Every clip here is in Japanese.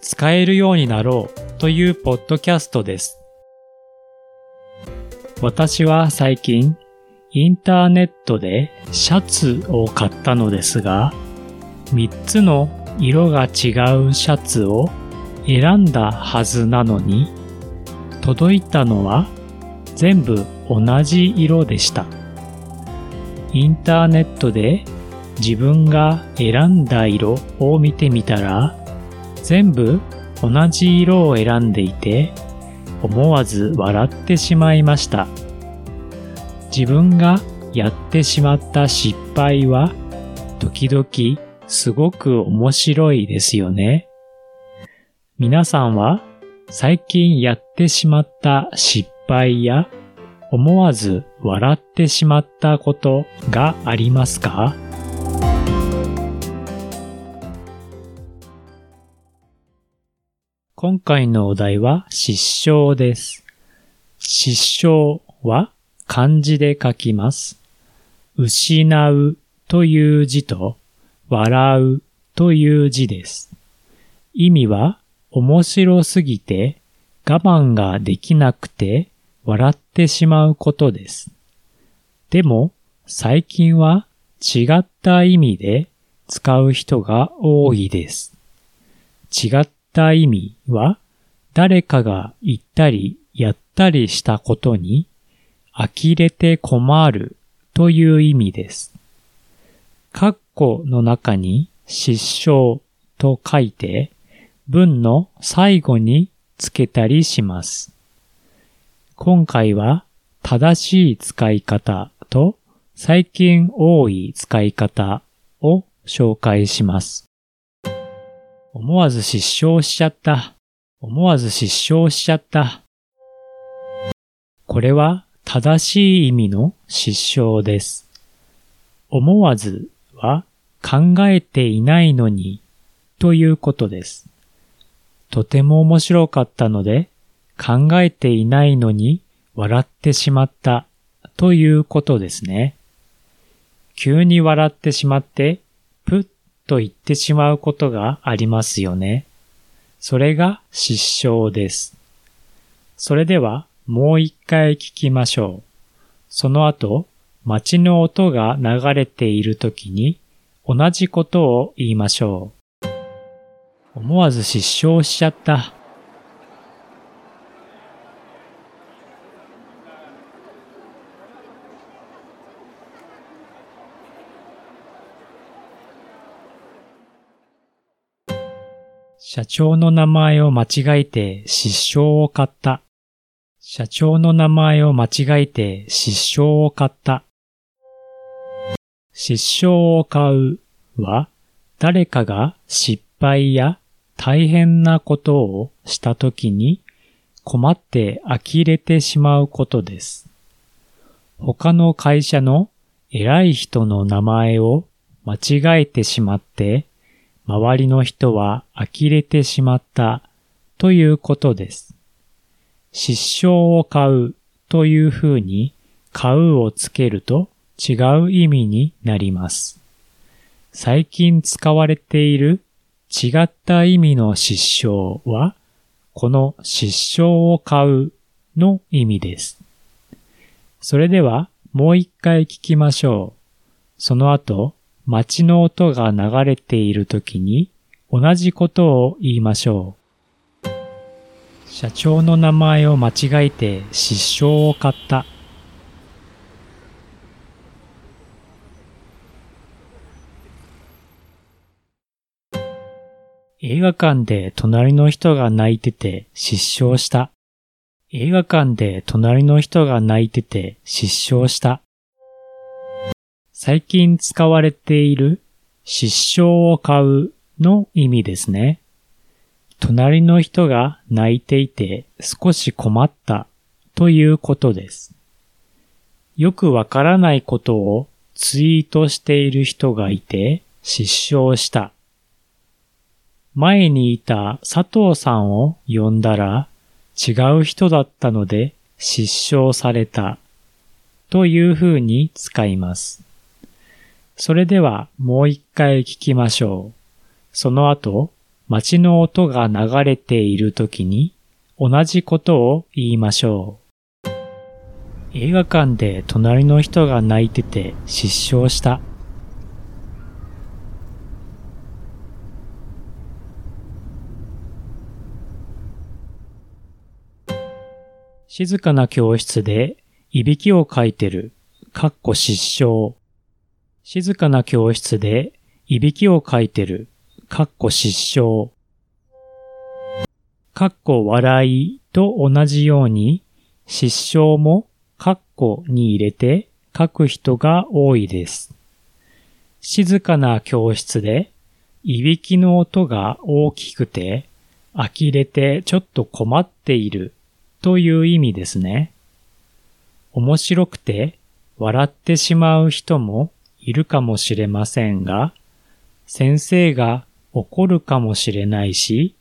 使えるようになろうというポッドキャストです。私は最近インターネットでシャツを買ったのですが、3つの色が違うシャツを選んだはずなのに、届いたのは全部同じ色でした。インターネットで自分が選んだ色を見てみたら、全部同じ色を選んでいて、思わず笑ってしまいました。自分がやってしまった失敗は、時々すごく面白いですよね。皆さんは最近やってしまった失敗や思わず笑ってしまったことがありますか？今回のお題は失笑です。失笑は漢字で書きます。失うという字と笑うという字です。意味は面白すぎて我慢ができなくて笑ってしまうことです。でも最近は違った意味で使う人が多いです。違っった意味は、誰かが言ったりやったりしたことに呆れて困るという意味です。括弧の中に失笑と書いて文の最後につけたりします。今回は正しい使い方と最近多い使い方を紹介します。思わず失笑しちゃった。思わず失笑しちゃった。これは正しい意味の失笑です。思わずは考えていないのにということです。とても面白かったので考えていないのに笑ってしまったということですね。急に笑ってしまってプッと言ってしまうことがありますよね。それが失笑です。それではもう一回聞きましょう。その後、街の音が流れている時に同じことを言いましょう。思わず失笑しちゃった。社長の名前を間違えて失笑を買った。社長の名前を間違えて失笑を買った。失笑を買うは誰かが失敗や大変なことをしたときに困って呆れてしまうことです。他の会社の偉い人の名前を間違えてしまって周りの人は呆れてしまったということです。失笑を買うというふうに買うをつけると違う意味になります。最近使われている違った意味の失笑はこの失笑を買うの意味です。それではもう一回聞きましょう。その後、街の音が流れている時に同じことを言いましょう。社長の名前を間違えて失笑を買った。映画館で隣の人が泣いてて失笑した。映画館で隣の人が泣いてて失笑した。最近使われている失笑を買うの意味ですね。隣の人が泣いていて少し困ったということです。よくわからないことをツイートしている人がいて失笑した。前にいた佐藤さんを呼んだら違う人だったので失笑されたという風に使います。それではもう一回聞きましょう。その後、街の音が流れている時に同じことを言いましょう。映画館で隣の人が泣いてて失笑した。静かな教室でいびきをかいてる、かっこ失笑。静かな教室でいびきをかいてる、かっこ失笑。かっこ笑いと同じように、失笑もかっこに入れて書く人が多いです。静かな教室で、いびきの音が大きくて、呆れてちょっと困っているという意味ですね。面白くて笑ってしまう人もいるかもしれませんが、先生が怒るかもしれないし、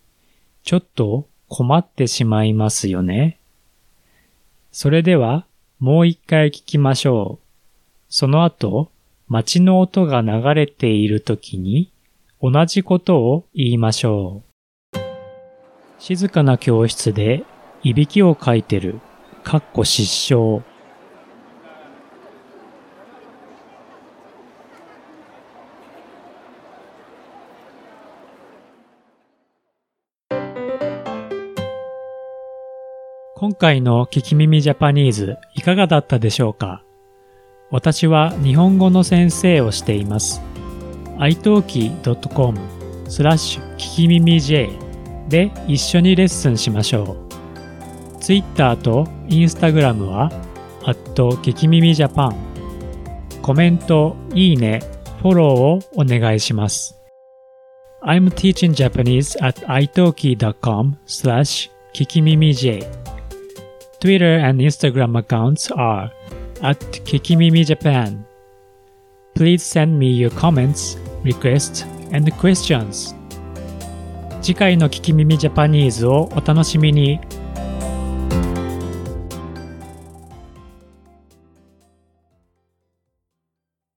ちょっと困ってしまいますよね。それではもう一回聞きましょう。その後、街の音が流れている時に同じことを言いましょう。静かな教室でいびきをかいてる、かっこ失笑。今回の聞き耳ジャパニーズいかがだったでしょうか？私は日本語の先生をしています。italki.com スラッシュ聞き耳 J で一緒にレッスンしましょう。Twitter と Instagram は、アット聞き耳ジャパン。コメント、いいね、フォローをお願いします。I'm teaching Japanese at italki.com slash 聞き耳 J Twitter and Instagram accounts are at Kikimimi Japan. Please send me your comments, requests, and questions. 次回の聞き耳ジャパニーズをお楽しみに。